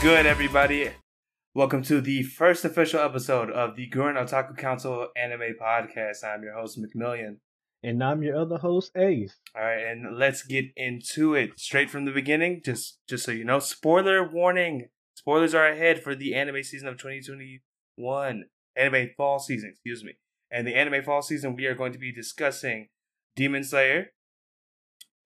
good, everybody? Welcome to the first official episode of the Gurren Otaku Council Anime Podcast. I'm your host, McMillian. And I'm your other host, Ace. All right, and let's get into it straight from the beginning. Just, just so you know, spoiler warning: spoilers are ahead for the anime season of 2021, anime fall season. Excuse me. And the anime fall season, we are going to be discussing Demon Slayer,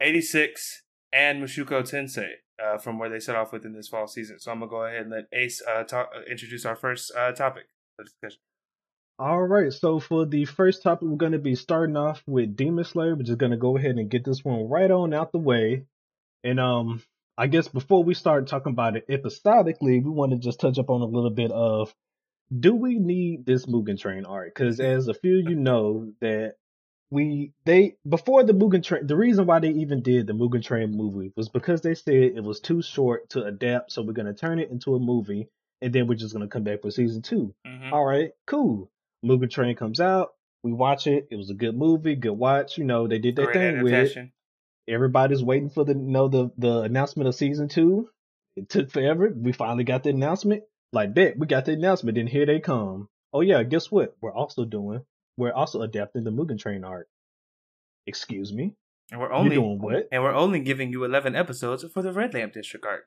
86, and Mushoku Tensei uh, from where they set off within this fall season. So I'm gonna go ahead and let Ace uh, talk, uh, introduce our first uh, topic of discussion. All right, so for the first topic, we're going to be starting off with Demon Slayer. We're just going to go ahead and get this one right on out the way. And um, I guess before we start talking about it episodically, we want to just touch up on a little bit of do we need this Mugen Train art? Because as a few you know that we they before the Mugen Train, the reason why they even did the Mugen Train movie was because they said it was too short to adapt, so we're gonna turn it into a movie, and then we're just gonna come back for season 2 Mhm. All right, cool. Mugen Train comes out, we watch it. It was a good movie, good watch. You know they did their Great thing with it. Everybody's waiting for the you know the the announcement of season two. It took forever. We finally got the announcement. Like bet we got the announcement. Then here they come. Oh yeah, guess what? We're also doing. We're also adapting the Mugen Train art. Excuse me. And we're only doing what? and we're only giving you 11 episodes for the Red Lamp District arc.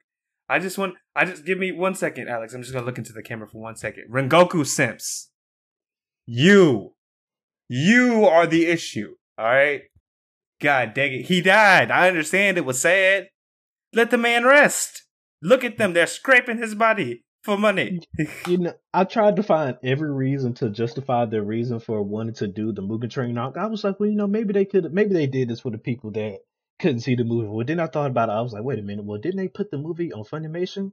I just want, I just give me one second, Alex. I'm just gonna look into the camera for one second. Rengoku Simps, you, you are the issue. All right. God dang it, he died. I understand it was sad. Let the man rest. Look at them; they're scraping his body for money. You know, I tried to find every reason to justify their reason for wanting to do the Mugen Train arc. I was like, well, you know, maybe they could, maybe they did this for the people that couldn't see the movie. Well, then I thought about it. I was like, wait a minute. Well, didn't they put the movie on Funimation?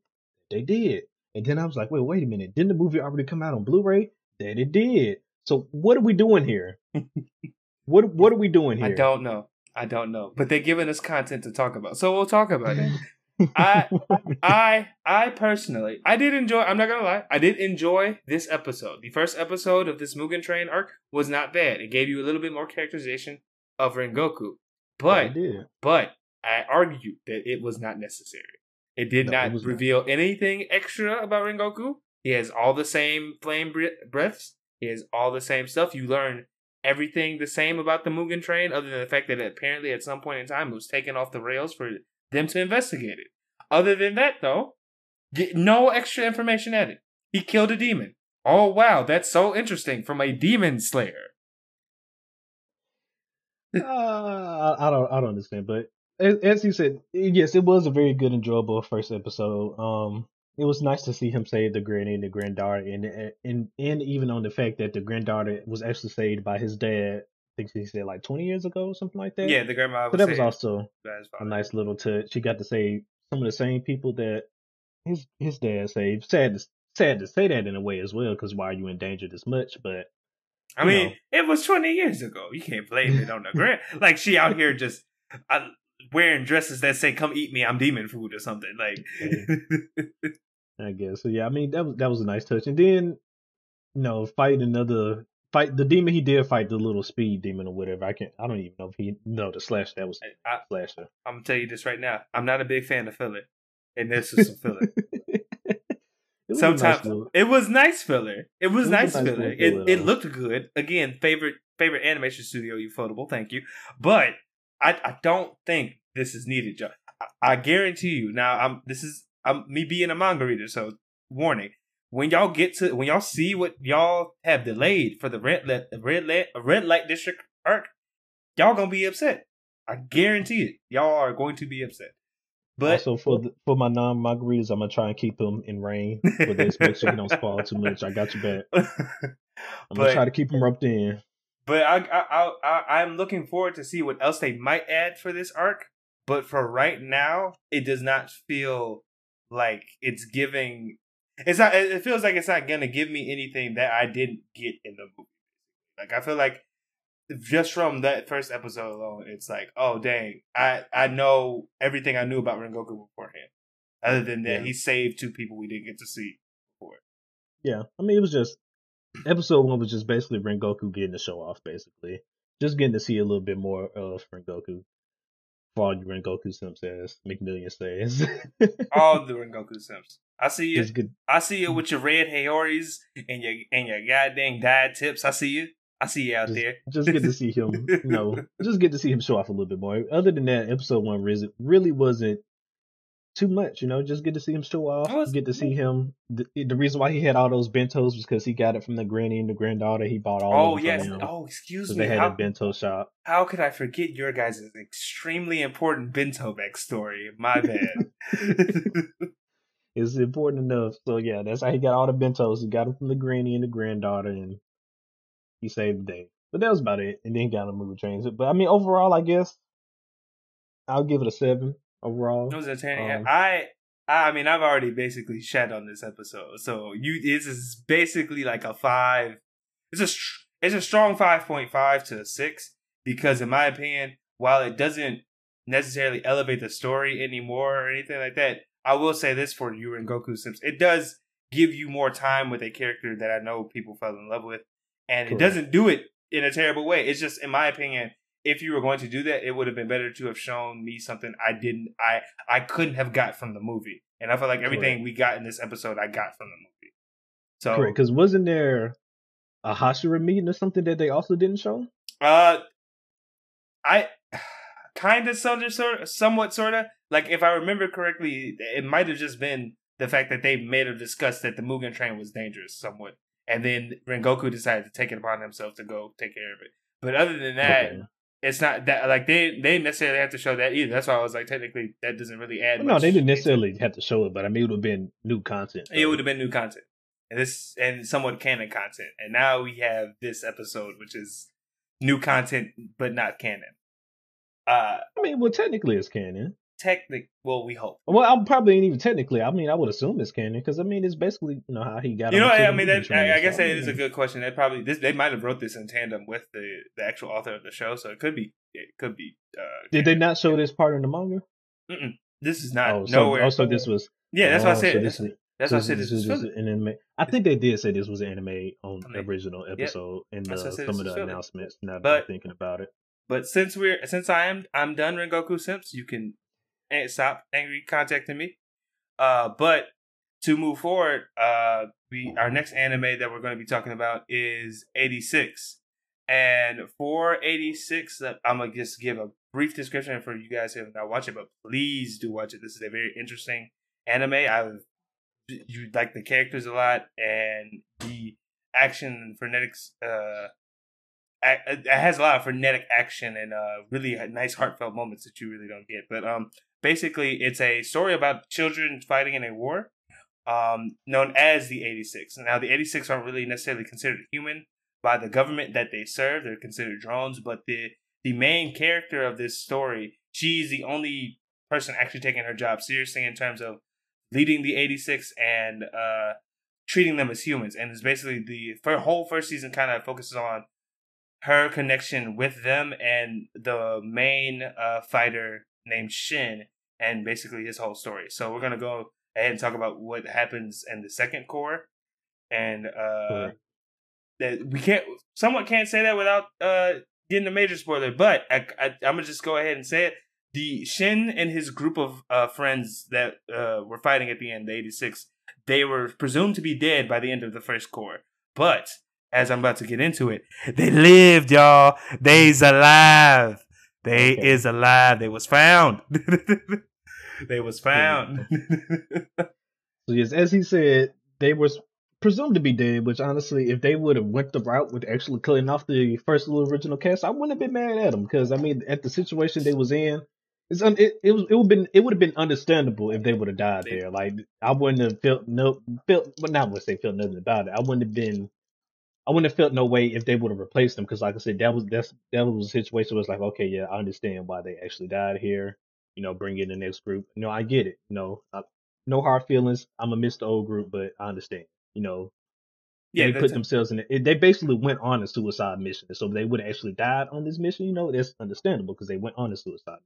They did. And then I was like, wait, wait a minute. Didn't the movie already come out on Blu-ray? That it did. So what are we doing here? what What are we doing here? I don't know. I don't know. But they're giving us content to talk about, so we'll talk about it. I I I personally I did enjoy I'm not gonna lie, I did enjoy this episode. The first episode of this Mugen Train arc was not bad. It gave you a little bit more characterization of Rengoku. But did. but I argue that it was not necessary. It did No, not it was not. reveal anything extra about Rengoku. He has all the same flame breaths. He has all the same stuff. You learn everything the same about the Mugen Train, other than the fact that apparently at some point in time it was taken off the rails for them to investigate it. Other than that, though, get no extra information added. He killed a demon. Oh wow, that's so interesting from a demon slayer. uh, I, don't I don't understand, but as, as you said, yes, it was a very good, enjoyable first episode. Um, it was nice to see him save the granny and the granddaughter, and and and even on the fact that the granddaughter was actually saved by his dad. Think he said like twenty years ago, or something like that. Yeah, the grandma so that was also a nice little touch. She got to say some of the same people that his his dad saved. Sad to sad to say that in a way as well, because why are you in danger this much? But I mean, know. it was 20 years ago. You can't blame it on the grand. like she out here just uh, wearing dresses that say "Come eat me, I'm demon food" or something. Like, I guess. So yeah, I mean that was that was a nice touch. And then, you know, fight another fight the demon he did fight the little speed demon or whatever. I can't I don't even know if he no the slash that was I, slasher. I'm gonna tell you this right now. I'm not a big fan of filler, and this is some filler. Was nice Sometimes it was nice filler. It was It was nice nice filler. It filler, it looked good. Again, favorite favorite animation studio, Ufotable. Thank you, but I I don't think this is needed, Joe. I, I guarantee you. Now, I'm this is I'm me being a manga reader, so warning. When y'all get to when y'all see what y'all have delayed for the red light red light red light district arc, y'all gonna be upset. I guarantee it. Y'all are going to be upset. But also for the, for my non margaritas, I'm gonna try and keep them in rain, for this. make sure he don't spoil too much. I got you back. I'm But- gonna try to keep him roped in. But I, I, I, I'm looking forward to see what else they might add for this arc. But for right now, it does not feel like it's giving. It's not. It feels like it's not gonna give me anything that I didn't get in the movie. Like I feel like just from that first episode alone, it's like, oh dang, I I know everything I knew about Rengoku beforehand. Other than that, Yeah. he saved two people we didn't get to see before. Yeah, I mean it was just episode one was just basically Rengoku getting the show off, basically, just getting to see a little bit more of Rengoku. For all you Rengoku Simps, as McMillian says. all the Rengoku Simps. I see you. I see you with your red Haoris and your and your goddamn dyed tips. I see you. I see you out just, there. just get to see him. You know, just get to see him show off a little bit more. Other than that, episode one really wasn't too much. You know, just get to see him show off. Was, get to see him. The, the, reason why he had all those bentos was because he got it from the granny and the granddaughter. He bought all. Oh of yes. them Oh excuse so me. They had how, a bento shop. How could I forget your guys' extremely important bento backstory? My bad. it's important enough. So yeah, that's how he got all the bentos. He got them from the granny and the granddaughter, and he saved the day. But that was about it. And then he got a movie trains. But I mean, overall, I guess I'll give it a seven overall. It was entertaining. Um, I I mean, I've already basically shed on this episode, so you this is basically like a five. It's a it's a strong five point five to a six because, in my opinion, while it doesn't necessarily elevate the story anymore or anything like that, I will say this for you Rengoku Simps, it does give you more time with a character that I know people fell in love with, and Correct. it doesn't do it in a terrible way. It's just, in my opinion, if you were going to do that, it would have been better to have shown me something I didn't, I, I couldn't have got from the movie. And I feel like everything Correct. we got in this episode, I got from the movie. So, Correct, because wasn't there a Hashira meeting or something that they also didn't show? Uh, I kind of, sort of, somewhat, sort of. Like if I remember correctly, it might have just been the fact that they made have discussed that the Mugen Train was dangerous, somewhat, and then Rengoku decided to take it upon himself to go take care of it. But other than that, okay it's not that like they they didn't necessarily have to show that either. That's why I was like, technically, that doesn't really add. Well, no, they didn't necessarily have to show it, but I mean, it would have been new content. It would have been new content, and this and somewhat canon content. And now we have this episode, which is new content but not canon. Uh, I mean, well, technically, it's canon technic. Well, we hope. Well, I'm probably ain't even technically. I mean, I would assume it's canon because I mean, it's basically you know how he got. You know, I mean, that, I, I, guess that is a good question. They probably this they might have wrote this in tandem with the the actual author of the show, so it could be it could be. Uh, Did they not show this part in the manga? Mm-mm. This is not oh, so, nowhere. Oh, so this was. Yeah, that's oh, what I said. So this, that's so what I said. This, this was an anime. I think they did say this was an anime on the original episode uh, some of the announcements. Now but, I'm thinking about it. But since we're since I am I'm done Rengoku Simps, you can and stop angry contacting me. Uh, but to move forward, uh, we our next anime that we're going to be talking about is 86. And for 86, uh, I'm gonna just give a brief description for you guys who have not watched it, but please do watch it. This is a very interesting anime. I you like the characters a lot and the action and frenetics. Uh, it has a lot of frenetic action and uh, really nice heartfelt moments that you really don't get. But um, basically it's a story about children fighting in a war um, known as the 86. Now, the 86 aren't really necessarily considered human by the government that they serve. They're considered drones, but the the main character of this story, she's the only person actually taking her job seriously in terms of leading the 86 and uh, treating them as humans. And it's basically the whole first season kind of focuses on her connection with them and the main uh, fighter named Shin and basically his whole story. So we're gonna go ahead and talk about what happens in the second cour, and uh, that we can't somewhat can't say that without uh getting a major spoiler. But I, I, I'm gonna just go ahead and say it. The Shin and his group of uh, friends that uh, were fighting at the end, the 86, they were presumed to be dead by the end of the first cour. But as I'm about to get into it, they lived, y'all. They's alive. They okay. is alive. They was found. they was found. so yes, as he said, they was presumed to be dead. Which honestly, if they would have went the route with actually killing off the first little original cast, I wouldn't have been mad at them because I mean, at the situation they was in, it's un- it, it was it would been it would have been understandable if they would have died there. Like I wouldn't have felt no felt, but not would say felt nothing about it. I wouldn't have been I wouldn't have felt no way if they would have replaced them because, like I said, that was that's that was a situation where it's like, okay, yeah, I understand why they actually died here. You know, bring in the next group. You know, I get it. You know, I, no hard feelings. I'm a miss the old group, but I understand. You know, yeah, they put themselves in it. They basically went on a suicide mission, so they would have actually died on this mission. You know, that's understandable because they went on a suicide mission.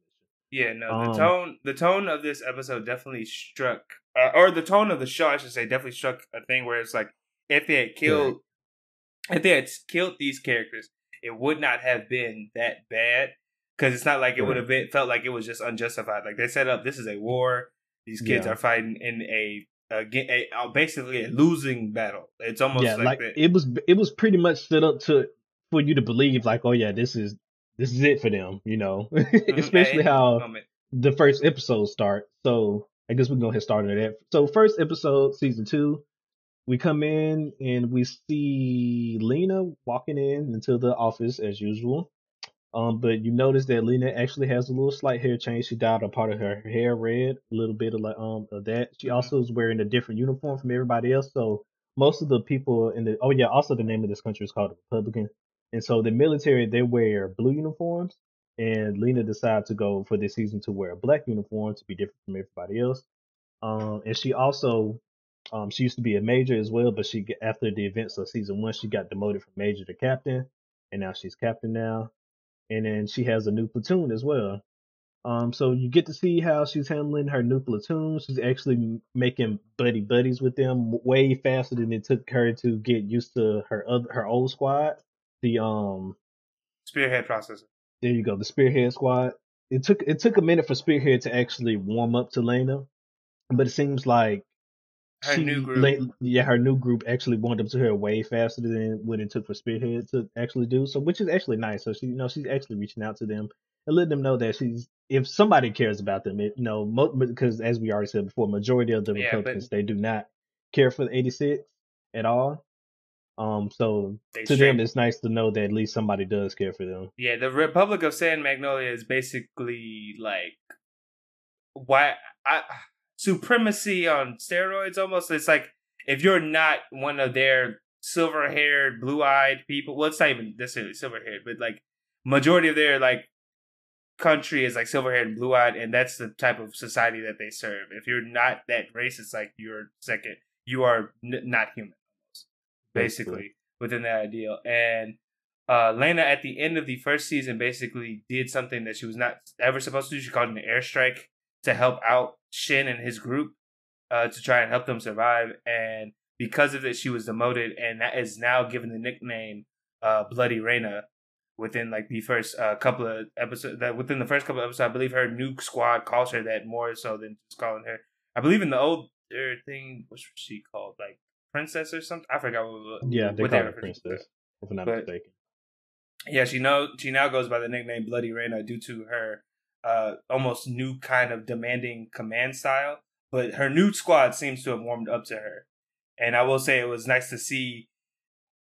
Yeah, no, the um, tone the tone of this episode definitely struck, uh, or the tone of the show, I should say, definitely struck a thing where it's like if they had killed if they had killed these characters, it would not have been that bad. Because it's not like it would have been felt like it was just unjustified. Like they set up, this is a war. These kids Yeah. are fighting in a, a, a, a basically a losing battle. It's almost yeah, like, like that. it was it was pretty much set up to for you to believe like, oh yeah, this is this is it for them, you know. Mhm, Especially how moment. the first episode start. So I guess we can go ahead and start on that. So first episode, season two, we come in and we see Lena walking in into the office as usual. Um, but you notice that Lena actually has a little slight hair change. She dyed a part of her hair red, a little bit of like um of that. She Mhm. also is wearing a different uniform from everybody else. So most of the people in the oh yeah, also the name of this country is called the Republican. And so the military they wear blue uniforms and Lena decided to go for this season to wear a black uniform to be different from everybody else. Um, and she also, um, she used to be a major as well, but she after the events of season one, she got demoted from major to captain, and now she's captain now. And then she has a new platoon as well. Um, so you get to see how she's handling her new platoon. She's actually making buddy buddies with them way faster than it took her to get used to her other her old squad. The um Spearhead processor. there you go, the Spearhead squad. It took it took a minute for Spearhead to actually warm up to Lena, but it seems like Her she, new group. Yeah, her new group actually warmed up to her way faster than what it took for Spearhead to actually do. So, which is actually nice. So she, you know, she's actually reaching out to them and letting them know that she's if somebody cares about them, it, you know, mo- because as we already said before, majority of the Yeah, but- Republicans they do not care for the 86 at all. Um, so to straight- them, it's nice to know that at least somebody does care for them. Yeah, the Republic of San Magnolia is basically like why I, supremacy on steroids. Almost, it's like if you're not one of their silver-haired, blue-eyed people. Well, it's not even necessarily silver-haired, but like majority of their like country is like silver-haired, and blue-eyed, and that's the type of society that they serve. If you're not that race, it's like you're second. You are n- not human, almost basically within that ideal. And uh, Lena at the end of the first season basically did something that she was not ever supposed to do. She called an airstrike to help out Shin and his group uh, to try and help them survive. And because of it, she was demoted, and that is now given the nickname uh, Bloody Reina. Within like the first uh, couple of episodes, that within the first couple of episodes, I believe her nuke squad calls her that more so than just calling her. I believe in the old thing, what's she called? Like princess or something? I forgot what. Yeah, they what call they her to. princess, if I'm not But- mistaken. Yeah, she know she now goes by the nickname Bloody Reina due to her uh almost new kind of demanding command style. But her new squad seems to have warmed up to her. And I will say it was nice to see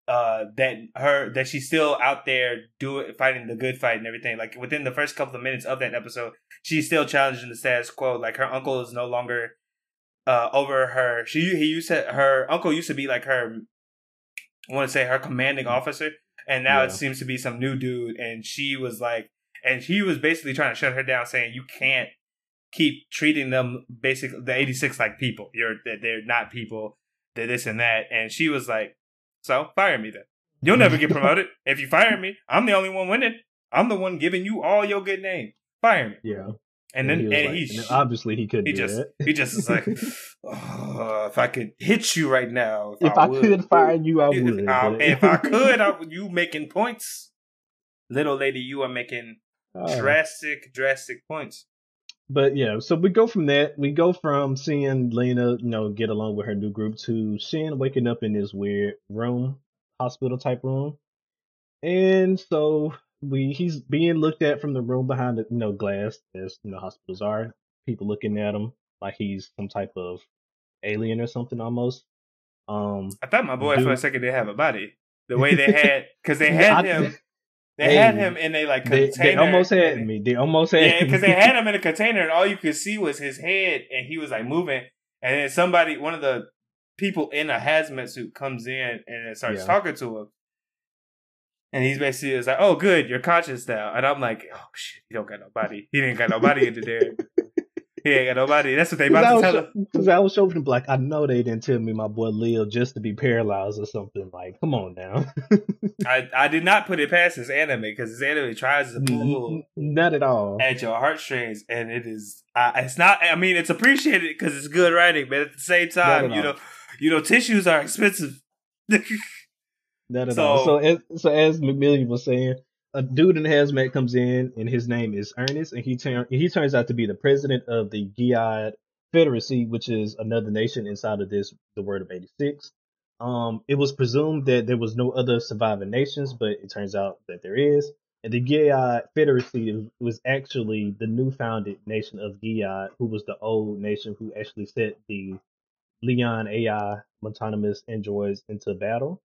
uh that her that she's still out there doing fighting the good fight and everything. Like within the first couple of minutes of that episode, she's still challenging the status quo. Like her uncle is no longer uh over her. She he used to her uncle used to be like her I want to say her commanding officer and now it seems to be some new dude and she was like and he was basically trying to shut her down saying you can't keep treating them basically the 86 like people you're they're not people they're this and that and she was like so fire me then you'll never get promoted if you fire me i'm the only one winning i'm the one giving you all your good name fire me Yeah, and then he and like- he, and obviously he couldn't he do just that. he just is like "Oh, if i could hit you right now if I, would." could fire you, I If, would. I, but- if I could, I, you making points, little lady. You are making Uh, drastic, drastic points. But yeah, so we go from that. We go from seeing Lena, you know, get along with her new group to Shin waking up in this weird room, hospital type room. And so we he's being looked at from the room behind the you know glass, as you know hospitals are. People looking at him like he's some type of alien or something almost. Um, I thought my boy for a second didn't have a body. The way they had, because they had I- him, they Hey, had him in a like container. they almost had me. They almost had Yeah, because they had him in a container, and all you could see was his head, and he was like moving. And then somebody, one of the people in a hazmat suit, comes in and starts Yeah. talking to him. And he's basically is like, "Oh, good, you're conscious now." And I'm like, "Oh shit, he don't got nobody. He didn't got nobody in there. He ain't got no body. That's what they about to tell him." 'cause I was showing them like I know they didn't tell me my boy Leo just to be paralyzed or something. Like, come on now. I I did not put it past this anime because this anime tries to pull Not at all. at your heartstrings, and it is. Uh, it's not. I mean, it's appreciated because it's good writing, but at the same time, you know, you know, tissues are expensive. Not at So- all. So as so as McMillian was saying, a dude in hazmat comes in, and his name is Ernst, and he turn he turns out to be the president of the Giad Federacy, which is another nation inside of this the Word of eighty six. Um, it was presumed that there was no other surviving nations, but it turns out that there is. And the Giad Federacy was actually the new founded nation of Giad, who was the old nation who actually set the Legion AI autonomous androids into battle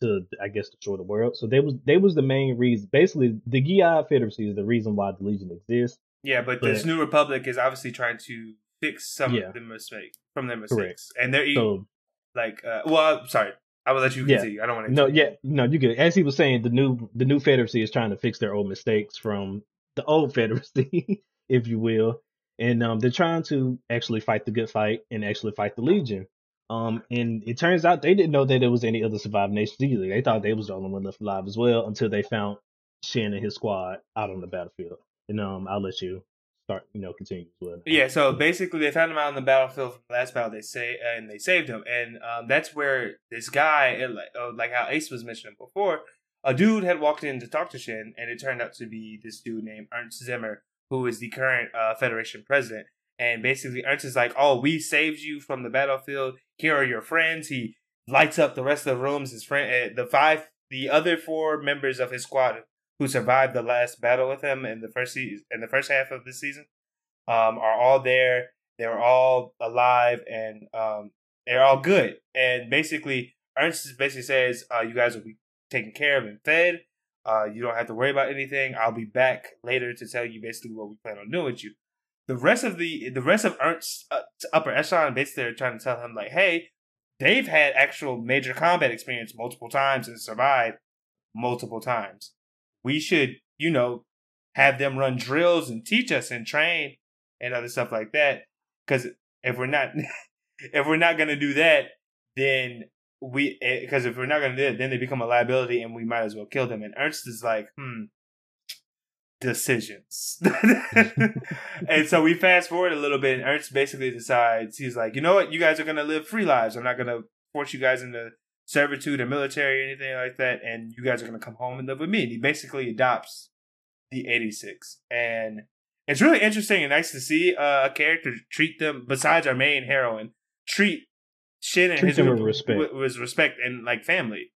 to I guess destroy the world. So they was they was the main reason. Basically, the Giad Federacy is the reason why the Legion exists. Yeah, but, but this new republic is obviously trying to fix some yeah, of the mistakes from their mistakes, correct. and they're so, like, uh, well, sorry, I will let you continue. Yeah, I don't want to. No, yeah, no, you good. As he was saying, the new the new Federacy is trying to fix their old mistakes from the old Federacy, if you will, and um, they're trying to actually fight the good fight and actually fight the Legion. Um, and it turns out they didn't know that there was any other surviving nations either. They thought they was the only one left alive as well until they found Shin and his squad out on the battlefield. And um, I'll let you start, you know, continue well. Yeah. So basically, they found him out on the battlefield from the last battle. They say, and they saved him, and um, that's where this guy, like, uh, like how Ace was mentioning before, a dude had walked in to talk to Shin, and it turned out to be this dude named Ernst Zimmer, who is the current uh, Federation president. And basically, Ernst is like, "Oh, we saved you from the battlefield. Here are your friends." He lights up the rest of the rooms. His friend, uh, the five, the other four members of his squad who survived the last battle with him in the first season, in the first half of the season, um, are all there. They're all alive and um, they're all good. And basically, Ernst basically says, uh, "You guys will be taken care of and fed. Uh, you don't have to worry about anything. I'll be back later to tell you basically what we plan on doing with you." The rest of the the rest of Ernst's uh, upper echelon basically are trying to tell him like, hey, they've had actual major combat experience multiple times and survived multiple times. We should, you know, have them run drills and teach us and train and other stuff like that. Because if we're not if we're not gonna do that, then we because eh, if we're not gonna do it, then they become a liability and we might as well kill them. And Ernst is like, hmm, decisions. and so we fast forward a little bit, and Ernst basically decides he's like, you know what, you guys are gonna live free lives. I'm not gonna force you guys into servitude or military or anything like that, and you guys are gonna come home and live with me. And he basically adopts the 86, and it's really interesting and nice to see uh, a character treat them besides our main heroine treat Shin and treat his with respect. with respect and like family.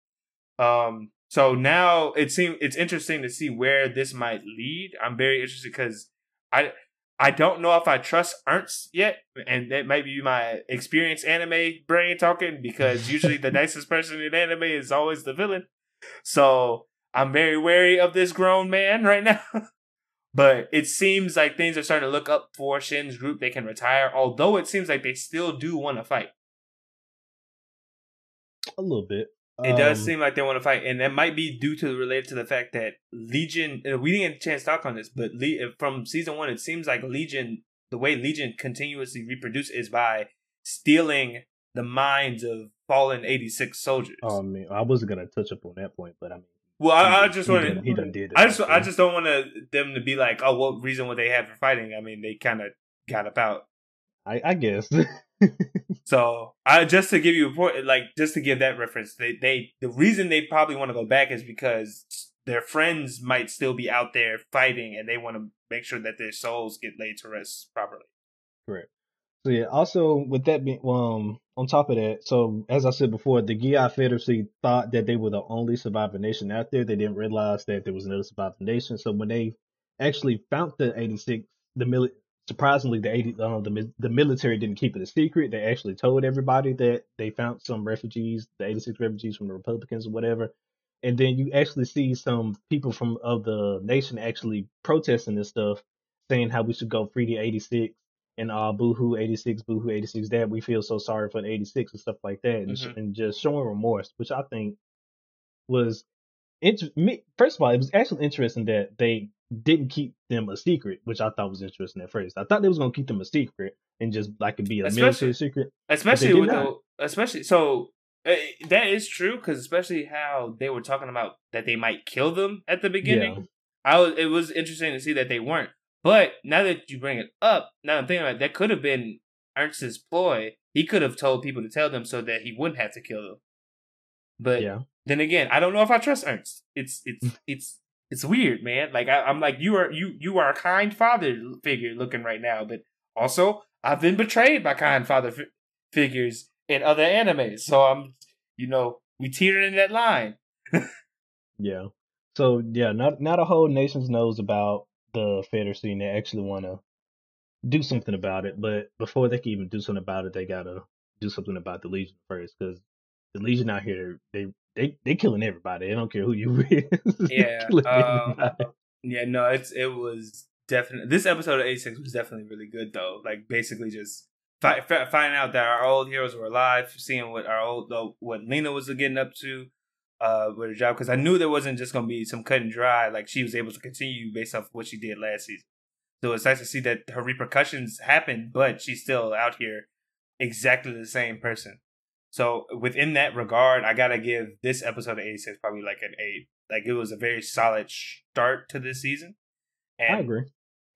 Um, so now it seems it's interesting to see where this might lead. I'm very interested because I I don't know if I trust Ernst yet, and that might be my experienced anime brain talking because usually the nicest person in anime is always the villain. So I'm very wary of this grown man right now. but it seems like things are starting to look up for Shin's group. They can retire, although it seems like they still do want to fight. A little bit. It um, does seem like they want to fight, and that might be due to related to the fact that Legion. We didn't get a chance to talk on this, but Le- from season one, it seems like Legion. The way Legion continuously reproduce is by stealing the minds of fallen eighty six soldiers. Oh, I mean, I wasn't gonna touch up on that point, but I mean, well, I, I just want to. He done did. It I just, I just don't want to them to be like, oh, what reason would they have for fighting? I mean, they kind of got about. I, I guess. so I just to give you a point, like just to give that reference, they they the reason they probably want to go back is because their friends might still be out there fighting, and they want to make sure that their souls get laid to rest properly. Correct. So yeah. Also, with that being um on top of that, so as I said before, the Giad Federacy thought that they were the only surviving nation out there. They didn't realize that there was another surviving nation. So when they actually found the 86, the military surprisingly, the 80, uh, the the military didn't keep it a secret. They actually told everybody that they found some refugees, the 86 refugees from the Republicans or whatever. And then you actually see some people from of the nation actually protesting this stuff, saying how we should go free the 86 and uh boohoo 86 boohoo 86 that we feel so sorry for the 86 and stuff like that and, mm-hmm. and just showing remorse which i think was inter- me, first of all it was actually interesting that they didn't keep them a secret, which I thought was interesting at first. I thought they was gonna keep them a secret and just like it be a military secret. Especially with the, especially so uh, that is true because especially how they were talking about that they might kill them at the beginning. Yeah. I was it was interesting to see that they weren't. But now that you bring it up, now I'm thinking about it, that could have been Ernst's ploy. He could have told people to tell them so that he wouldn't have to kill them. But yeah. then again, I don't know if I trust Ernst. It's it's it's it's weird, man. Like I, am like you are you you are a kind father figure looking right now, but also I've been betrayed by kind father fi- figures in other animes, so I'm you know we teetering in that line. yeah. So yeah, not not a whole nation's knows about the fader scene. They actually want to do something about it, but before they can even do something about it, they gotta do something about the Legion first, because the Legion out here, they they they killing everybody. They don't care who you is. yeah. Um, yeah. No, it's it was definitely this episode of eighty six was definitely really good though. Like basically just fi- fi- finding out that our old heroes were alive, seeing what our old what Lena was getting up to. Uh, with her job because I knew there wasn't just gonna be some cut and dry. Like she was able to continue based off what she did last season. So it's nice to see that her repercussions happened, but she's still out here exactly the same person. So within that regard, I gotta give this episode of 86 probably like an eight. Like it was a very solid start to this season. And, I agree.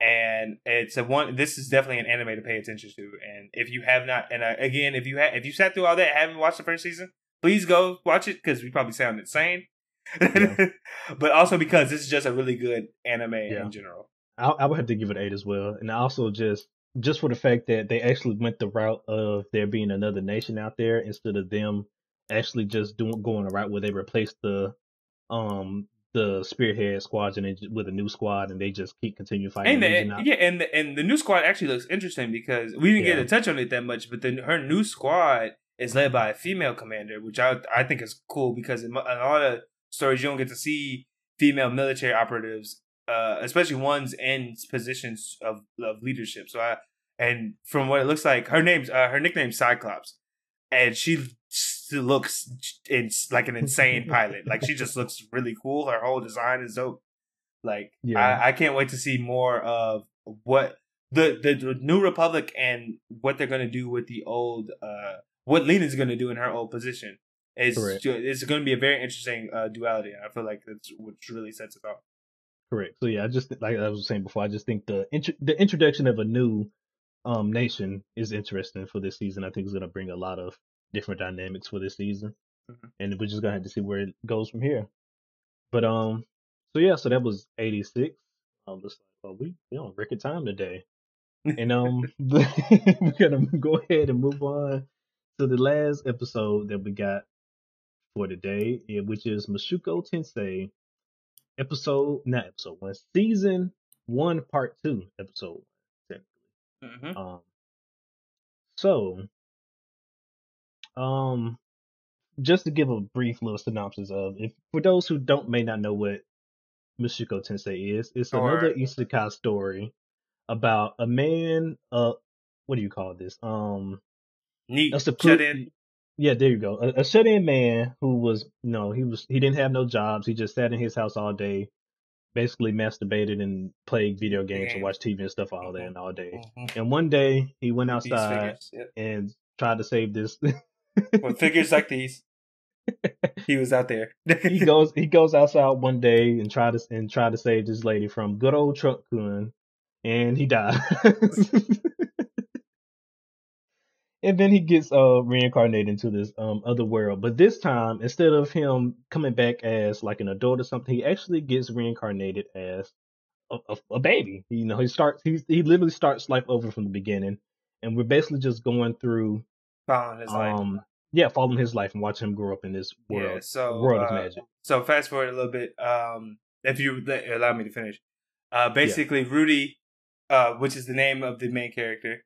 And it's a one. This is definitely an anime to pay attention to. And if you have not, and uh, again, if you have, if you sat through all that, haven't watched the first season, please go watch it because we probably sound insane. Yeah. but also because this is just a really good anime yeah. in general. I, I would have to give it eight as well. And also just just for the fact that they actually went the route of there being another nation out there instead of them actually just doing going a route where they replaced the um the spearhead squadron with a new squad and they just keep continue fighting. And the, yeah, and the, and the new squad actually looks interesting because we didn't yeah. get to touch on it that much, but then her new squad is led by a female commander, which I I think is cool because in, in a lot of stories you don't get to see female military operatives uh, especially ones in positions of, of leadership. So I, and from what it looks like, her name's uh, her nickname's Cyclops, and she looks in, like an insane pilot. Like she just looks really cool. Her whole design is dope. Like yeah. I, I can't wait to see more of what the, the, New Republic and what they're gonna do with the old uh what Lena's gonna do in her old position. Is it's going to be a very interesting uh, duality. I feel like that's what really sets it off. Correct. So yeah, I just like I was saying before, I just think the int- the introduction of a new um nation is interesting for this season. I think it's going to bring a lot of different dynamics for this season, mm-hmm. and we're just gonna have to see where it goes from here. But um, so yeah, so that was eighty six. Um, just like well, we we on record time today, and um, we're gonna go ahead and move on to the last episode that we got for today, which is Mushoku Tensei episode, not episode one, season one, part two, episode. Mm-hmm. Um, so, um, just to give a brief little synopsis of, if for those who don't may not know what Mushoku Tensei is, it's or, another isekai story about a man. Uh, what do you call this? Um, neat. A seclu- in. Yeah, there you go. A, a shut-in man who was, you know, he was he didn't have no jobs. He just sat in his house all day, basically masturbated and played video games and watched TV and stuff all day mm-hmm. and all day. Mm-hmm. And one day he went outside yep. and tried to save this. With figures like these, he was out there. he goes he goes outside one day and try to and try to save this lady from good old Truck Kun, and he dies and then he gets uh reincarnated into this um other world. But this time, instead of him coming back as like an adult or something, he actually gets reincarnated as a, a, a baby. You know, he starts he he literally starts life over from the beginning, and we're basically just going through following his um, life. Yeah, following his life and watching him grow up in this world. Yeah, so world uh, of magic. So fast forward a little bit. Um, if you allow me to finish, uh, basically yeah. Rudy, uh, which is the name of the main character,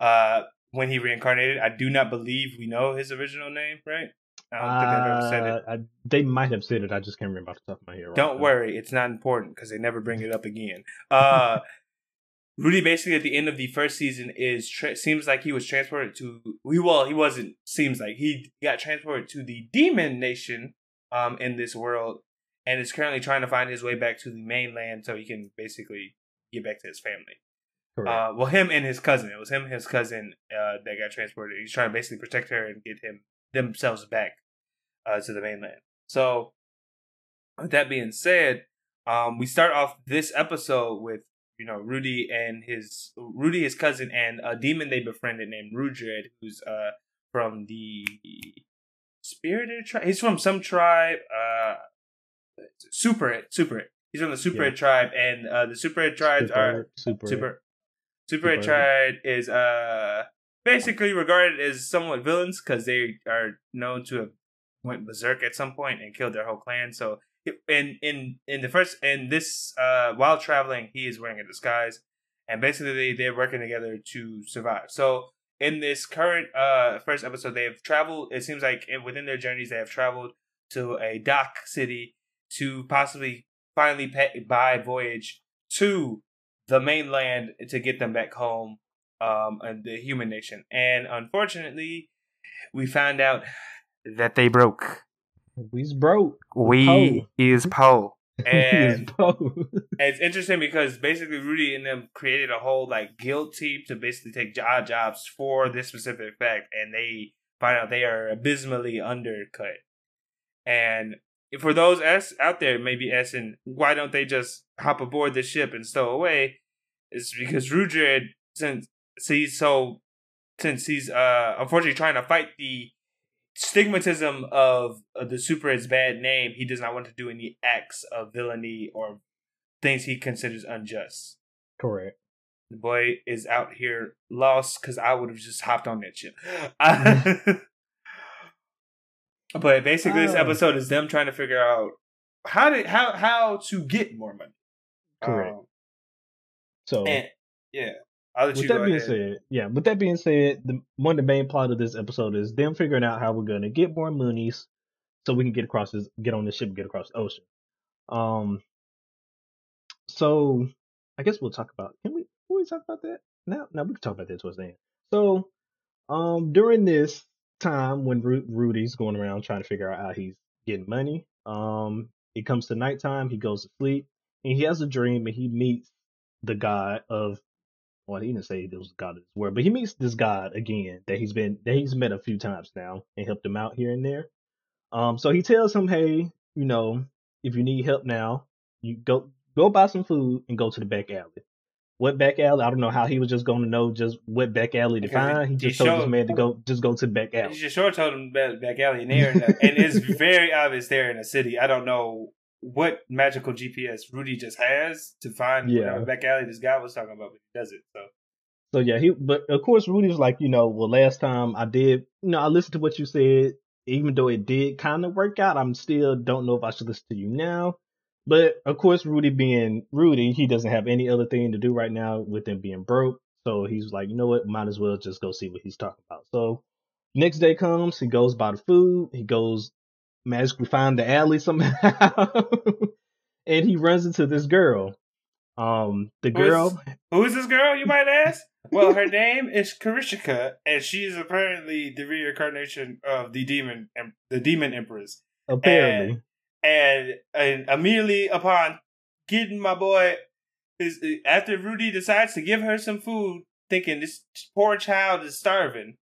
uh, when he reincarnated. I do not believe we know his original name, right? I don't think they've ever said it. Uh, I, they might have said it. I just can't remember off the top of my head. Right don't now. worry, it's not important because they never bring it up again. Uh, Rudy basically at the end of the first season is tra- seems like he was transported to we well he wasn't seems like he got transported to the demon nation um in this world and is currently trying to find his way back to the mainland so he can basically get back to his family. Uh, well, him and his cousin. It was him and his cousin uh, that got transported. He's trying to basically protect her and get him themselves back uh, to the mainland. So, with that being said, um, we start off this episode with you know Rudy and his Rudy, his cousin, and a demon they befriended named Ruijerd, who's uh from the Superd tribe. He's from some tribe. Uh, Superd, Super It. He's from the Super Yeah. Tribe, and uh, the Super tribes are super, super, Super Super is uh basically regarded as somewhat villains because they are known to have went berserk at some point and killed their whole clan. So in in in the first in this uh while traveling, he is wearing a disguise, and basically they, they're working together to survive. So in this current uh first episode, they have traveled. It seems like within their journeys, they have traveled to a dock city to possibly finally pay, buy voyage to the mainland to get them back home, um, and the human nation. And unfortunately, we found out that they broke. We's broke. We Poe. is Poe. And it's interesting because basically Rudy and them created a whole like guild team to basically take job jobs for this specific fact, and they find out they are abysmally undercut. And for those S out there, maybe asking why don't they just hop aboard the ship and stow away? It's because Ruijerd, since he's so, since he's uh unfortunately trying to fight the stigmatism of, of the Superd's bad name, he does not want to do any acts of villainy or things he considers unjust. Correct. The boy is out here lost because I would have just hopped on that ship. but basically, this Oh. episode is them trying to figure out how to how how to get more money. Correct. Um, So and yeah, with that being ahead. said, yeah, with that being said, the one of the main plot of this episode is them figuring out how we're gonna get more moonies so we can get across this get on the ship and get across the ocean. Um so I guess we'll talk about can we can we talk about that? Now now we can talk about that towards the end. So um during this time when Ru- Rudy's going around trying to figure out how he's getting money, um it comes to nighttime, he goes to sleep, and he has a dream and he meets the god of well, he didn't say it was God of his word, but he meets this God again that he's been that he's met a few times now and helped him out here and there. Um, so he tells him, hey, you know, if you need help now, you go go buy some food and go to the back alley. What back alley? I don't know how he was just going to know just what back alley to find. He he just told this man to go just go to back alley. just sure told him back, back alley in there, and, and it's very obvious they're in the city. I don't know what magical GPS Rudy just has to find Yeah. whatever back alley this guy was talking about, but he does it. So So yeah, he but of course Rudy was like, you know, well last time I did, you know, I listened to what you said, even though it did kind of work out, I'm still don't know if I should listen to you now. But of course, Rudy being Rudy, he doesn't have any other thing to do right now with him being broke. So he's like, you know what, might as well just go see what he's talking about. So next day comes, he goes buy the food, he goes magically find the alley somehow, and he runs into this girl. Um, the girl, who is this girl? You might ask. Well, her name is Karishika, and she is apparently the reincarnation of the demon, em- the demon empress. apparently. And, and immediately upon getting my boy, is after Rudy decides to give her some food, thinking this poor child is starving.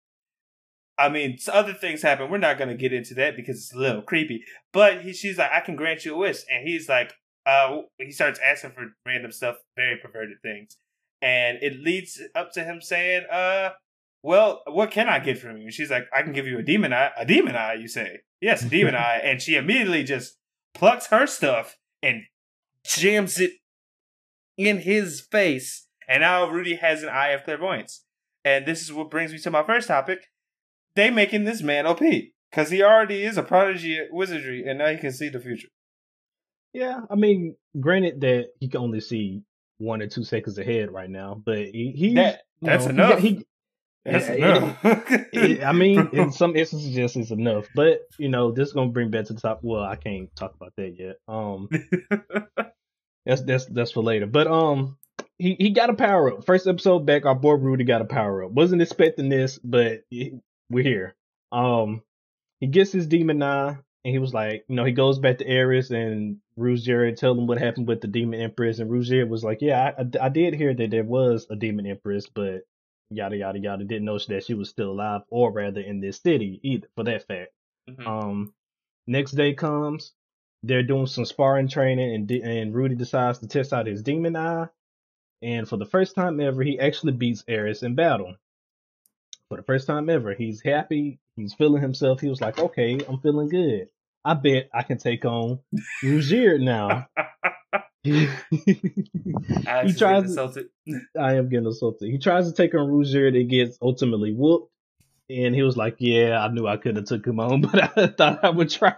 I mean, other things happen. We're not going to get into that because it's a little creepy. But he, she's like, "I can grant you a wish," and he's like, uh, he starts asking for random stuff, very perverted things, and it leads up to him saying, "Uh, well, what can I get from you?" And she's like, "I can give you a demon eye." A demon eye, you say? Yes, a demon eye. And she immediately just plucks her stuff and jams it in his face. And now Rudy has an eye of clairvoyance. And this is what brings me to my first topic. They making this man OP. Because he already is a prodigy at wizardry, and now he can see the future. Yeah, I mean, granted that he can only see one or two seconds ahead right now, but he, he's That that's know, enough. He, That's enough. it- I mean, in some instances, just is enough. But you know, this is gonna bring back to the top. Well, I can't talk about that yet. Um, that's that's that's for later. But um, he he got a power up. First episode back, our boy Rudy got a power up. Wasn't expecting this, but he- we're here. Um, he gets his demon eye, and he was like, you know, he goes back to Eris and Ruijerd tell him what happened with the demon empress, and Ruijerd was like, yeah, I, I, I did hear that there was a demon empress, but yada yada yada. Didn't know that she was still alive, or rather in this city either, for that fact. Mhm. Um, next day comes, they're doing some sparring training, and and Rudy decides to test out his demon eye, and for the first time ever, he actually beats Eris in battle. For the first time ever, he's happy. He's feeling himself. He was like, "Okay, I'm feeling good. I bet I can take on Ruijerd now." he tries. assaulted. I am getting assaulted. He tries to take on Ruijerd that gets ultimately whooped, and he was like, "Yeah, I knew I couldn't have took him on, but I thought I would try."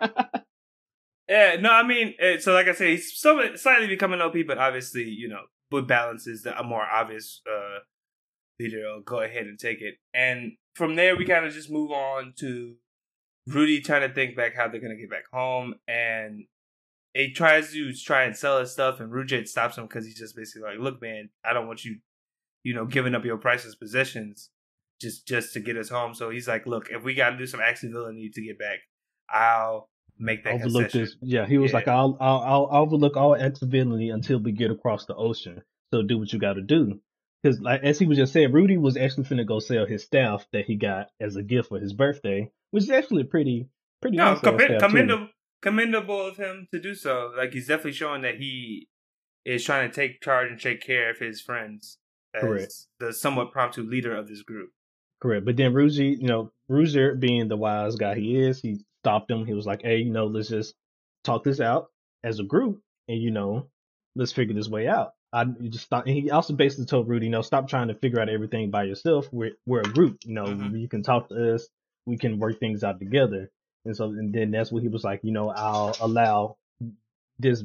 Yeah, no, I mean, eh, so like I said, he's somewhat slightly becoming OP, but obviously, you know, with balance is the a more obvious uh leader. will go ahead and take it, and from there we kind of just move on to Rudy trying to think back how they're gonna get back home, and he tries to try and sell his stuff, and Ruijerd stops him because he's just basically like, "Look, man, I don't want you, you know, giving up your priceless possessions just just to get us home." So he's like, "Look, if we got to do some action villainy to get back, I'll." Make that overlook concession. this. Yeah, he was Yeah. like, I'll, I'll, I'll overlook all accidentally until we get across the ocean. So do what you got to do. Because, like as he was just saying, Rudy was actually finna go sell his staff that he got as a gift for his birthday, which is actually pretty, pretty No, nice. commend- commendable, commendable of him to do so. Like he's definitely showing that he is trying to take charge and take care of his friends as Correct. the somewhat promptu leader of this group. Correct. But then Ruzi, you know, Ruijerd being the wise guy he is, he stopped him. He was like, "Hey, you know, let's just talk this out as a group, and you know, let's figure this way out." I just thought, and he also basically told Rudy, you know, stop trying to figure out everything by yourself. We're we're a group. You know, Mhm. you can talk to us. We can work things out together. And so, and then that's what he was like. You know, I'll allow this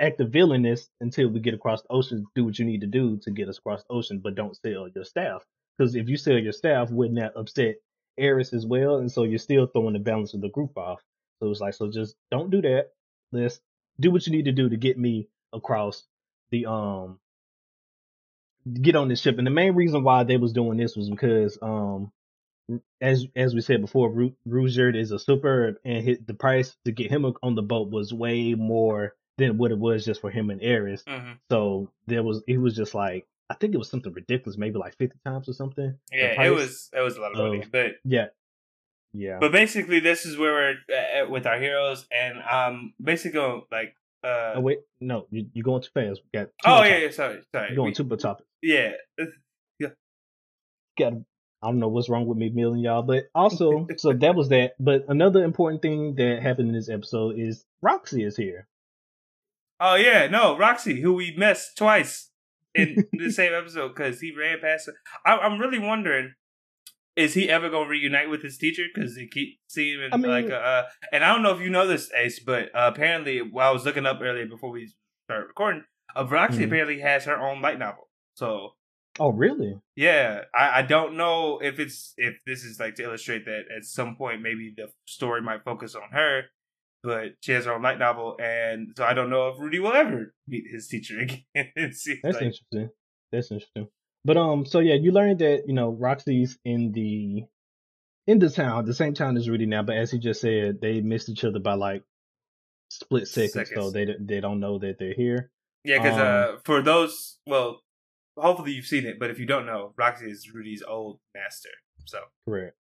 act of villainous until we get across the ocean. Do what you need to do to get us across the ocean, but don't sell your staff. Because if you sell your staff, wouldn't that upset Eris as well? And so you're still throwing the balance of the group off. So it's like, so just don't do that. Let's do what you need to do to get me across the um get on this ship. And the main reason why they was doing this was because um as as we said before, Ru- Ruijerd is a Superd, and hit the price to get him on the boat was way more than what it was just for him and Eris. Mm-hmm. So there was it was just like I think it was something ridiculous, maybe like fifty times or something. Yeah, it was it was a lot of money, but Yeah, yeah. but basically this is where we're at with our heroes, and um basically like uh oh wait, no, you you going too fast. We got oh yeah, yeah sorry sorry You're going We- two more topics. yeah Yeah. got I don't know what's wrong with me milling y'all, but also so that was that. But another important thing that happened in this episode is Roxy is here. Oh yeah, no, Roxy, who we missed twice in the same episode because he ran past. Her. I, I'm really wondering, is he ever gonna reunite with his teacher? Because he keep seeing I mean- like a, uh, and I don't know if you know this, Ace, but uh, apparently, while I was looking up earlier before we started recording, uh, Roxy Mhm. apparently has her own light novel. So Oh really? yeah, I, I don't know if it's if this is like to illustrate that at some point maybe the story might focus on her, but she has her own light novel, and so I don't know if Rudy will ever meet his teacher again. That's like, interesting. That's interesting. But um, so yeah, you learned that you know Roxy's in the in the town, the same town as Rudy now. But as he just said, they missed each other by like split seconds, so Seconds. they they don't know that they're here. yeah, because um, uh, for those, well, hopefully you've seen it, but if you don't know, Roxy is Rudy's old master. So Correct.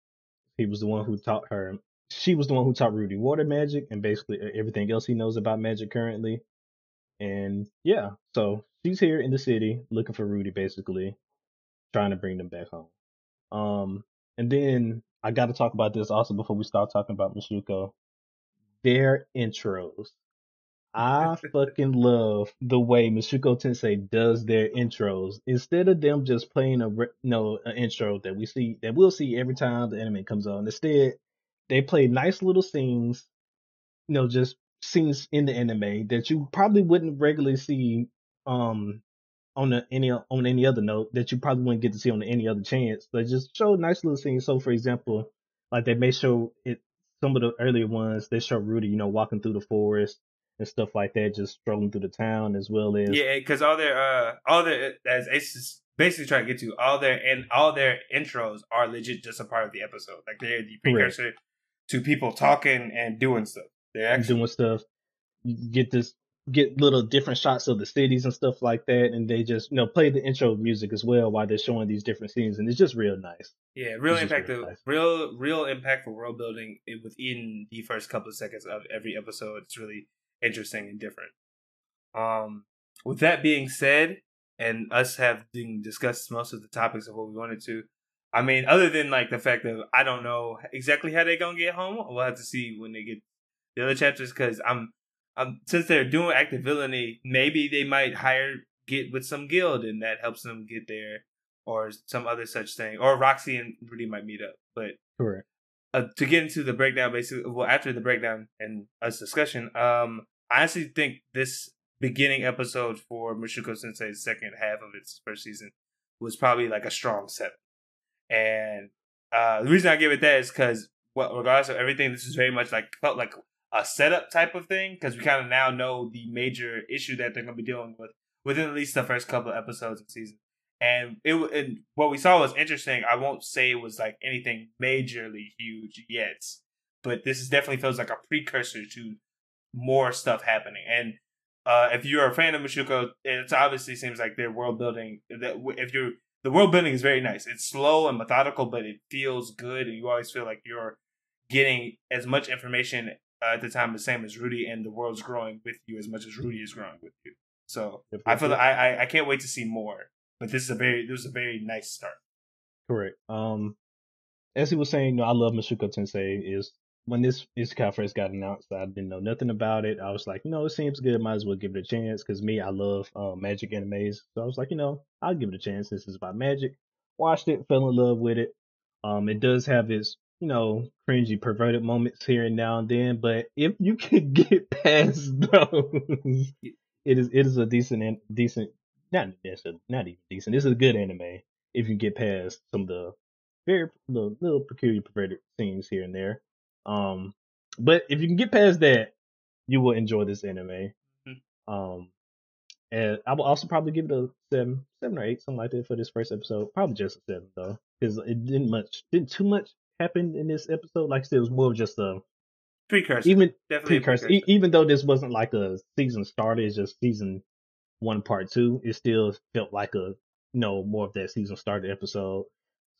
He was the one who taught her. She was the one who taught Rudy water magic and basically everything else he knows about magic currently. And yeah, so she's here in the city looking for Rudy, basically trying to bring them back home. Um, and then I got to talk about this also before we start talking about Mushoku. Their intros. I fucking love the way Mushoku Tensei does their intros. Instead of them just playing a re- no an intro that we see that we'll see every time the anime comes on. Instead, they play nice little scenes, you know, just scenes in the anime that you probably wouldn't regularly see um on the, any on any other note that you probably wouldn't get to see on any other chance. They just show nice little scenes. So, for example, like they may show it some of the earlier ones. They show Rudy, you know, walking through the forest and stuff like that, just strolling through the town, as well as yeah, because all their uh, all their as Ace is basically trying to get to all their and all their intros are legit just a part of the episode. Like they're the precursor to people talking and doing stuff. They're actually doing stuff. You get this, get little different shots of the cities and stuff like that, and they just you know play the intro music as well while they're showing these different scenes, and it's just real nice. Yeah, real It's impactful, really nice. real, real impactful world building within the first couple of seconds of every episode. It's really interesting and different. Um, with that being said, and us having discussed most of the topics of what we wanted to, I mean, other than like the fact that I don't know exactly how they're gonna get home, we'll have to see when they get the other chapters because I'm um, since they're doing active villainy, maybe they might hire get with some guild, and that helps them get there, or some other such thing. Or Roxy and Rudy might meet up. But Correct. uh, to get into the breakdown, basically, well, after the breakdown and us discussion, um, I honestly think this beginning episode for Mushoku Tensei's second half of its first season was probably like a strong seven. And uh, the reason I give it that is because, well, regardless of everything, this is very much like felt like a setup type of thing because we kind of now know the major issue that they're going to be dealing with within at least the first couple of episodes of the season. And it and what we saw was interesting. I won't say it was like anything majorly huge yet, but this is definitely feels like a precursor to more stuff happening. And uh, if you're a fan of Mushoku, it obviously seems like their world building. That if you're the world building is very nice. It's slow and methodical, but it feels good, and you always feel like you're getting as much information uh, at the time the same as Rudy, and the world's growing with you as much as Rudy is growing with you. So Yep, I feel yep. like I, I I can't wait to see more. But this is a very this is a very nice start. Correct. Um, as he was saying, you know, I love Mushoku Tensei. Is when this Isekai first got announced, I didn't know nothing about it. I was like, you know, it seems good. Might as well give it a chance. Because me, I love uh, magic animes. So I was like, you know, I'll give it a chance. This is about magic. Watched it, fell in love with it. Um, it does have its, you know, cringy, perverted moments here and now and then. But if you can get past those, it is it is a decent decent not necessarily not even decent. This is a good anime if you get past some of the very the little peculiar perverted scenes here and there. Um, but if you can get past that, you will enjoy this anime. Mhm. Um, and I will also probably give it a seven, seven or eight, something like that for this first episode. Probably just a seven though, because it didn't much, didn't too much happen in this episode. Like I said, it was more of just a Precursor, even definitely precursor. precursor. E- even though this wasn't like a season starter, it's just season one, part two. It still felt like a you know more of that season starter episode.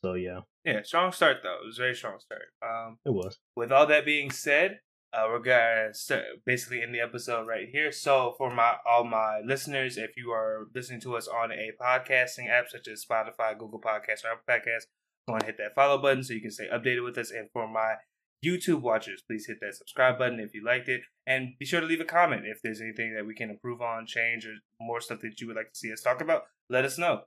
So yeah, yeah, strong start though. It was a very strong start. Um, it was. with all that being said, uh, we're gonna start basically end the episode right here. So for my all my listeners, if you are listening to us on a podcasting app such as Spotify, Google Podcasts, or Apple Podcasts, go and hit that follow button so you can stay updated with us. And for my YouTube watchers, please hit that subscribe button if you liked it, and be sure to leave a comment if there's anything that we can improve on, change, or more stuff that you would like to see us talk about. Let us know.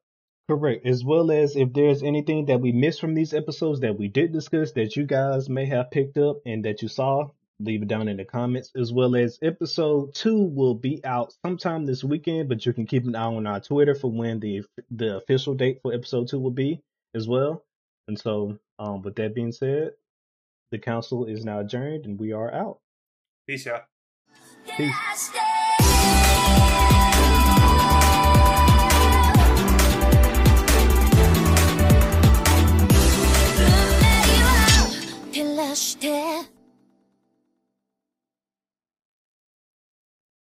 Correct. As well as if there's anything that we missed from these episodes that we did discuss that you guys may have picked up and that you saw, leave it down in the comments. As well as episode two will be out sometime this weekend, but you can keep an eye on our Twitter for when the the official date for episode two will be as well. And so, um, with that being said, the council is now adjourned and we are out. Peace, y'all. Peace. Stay して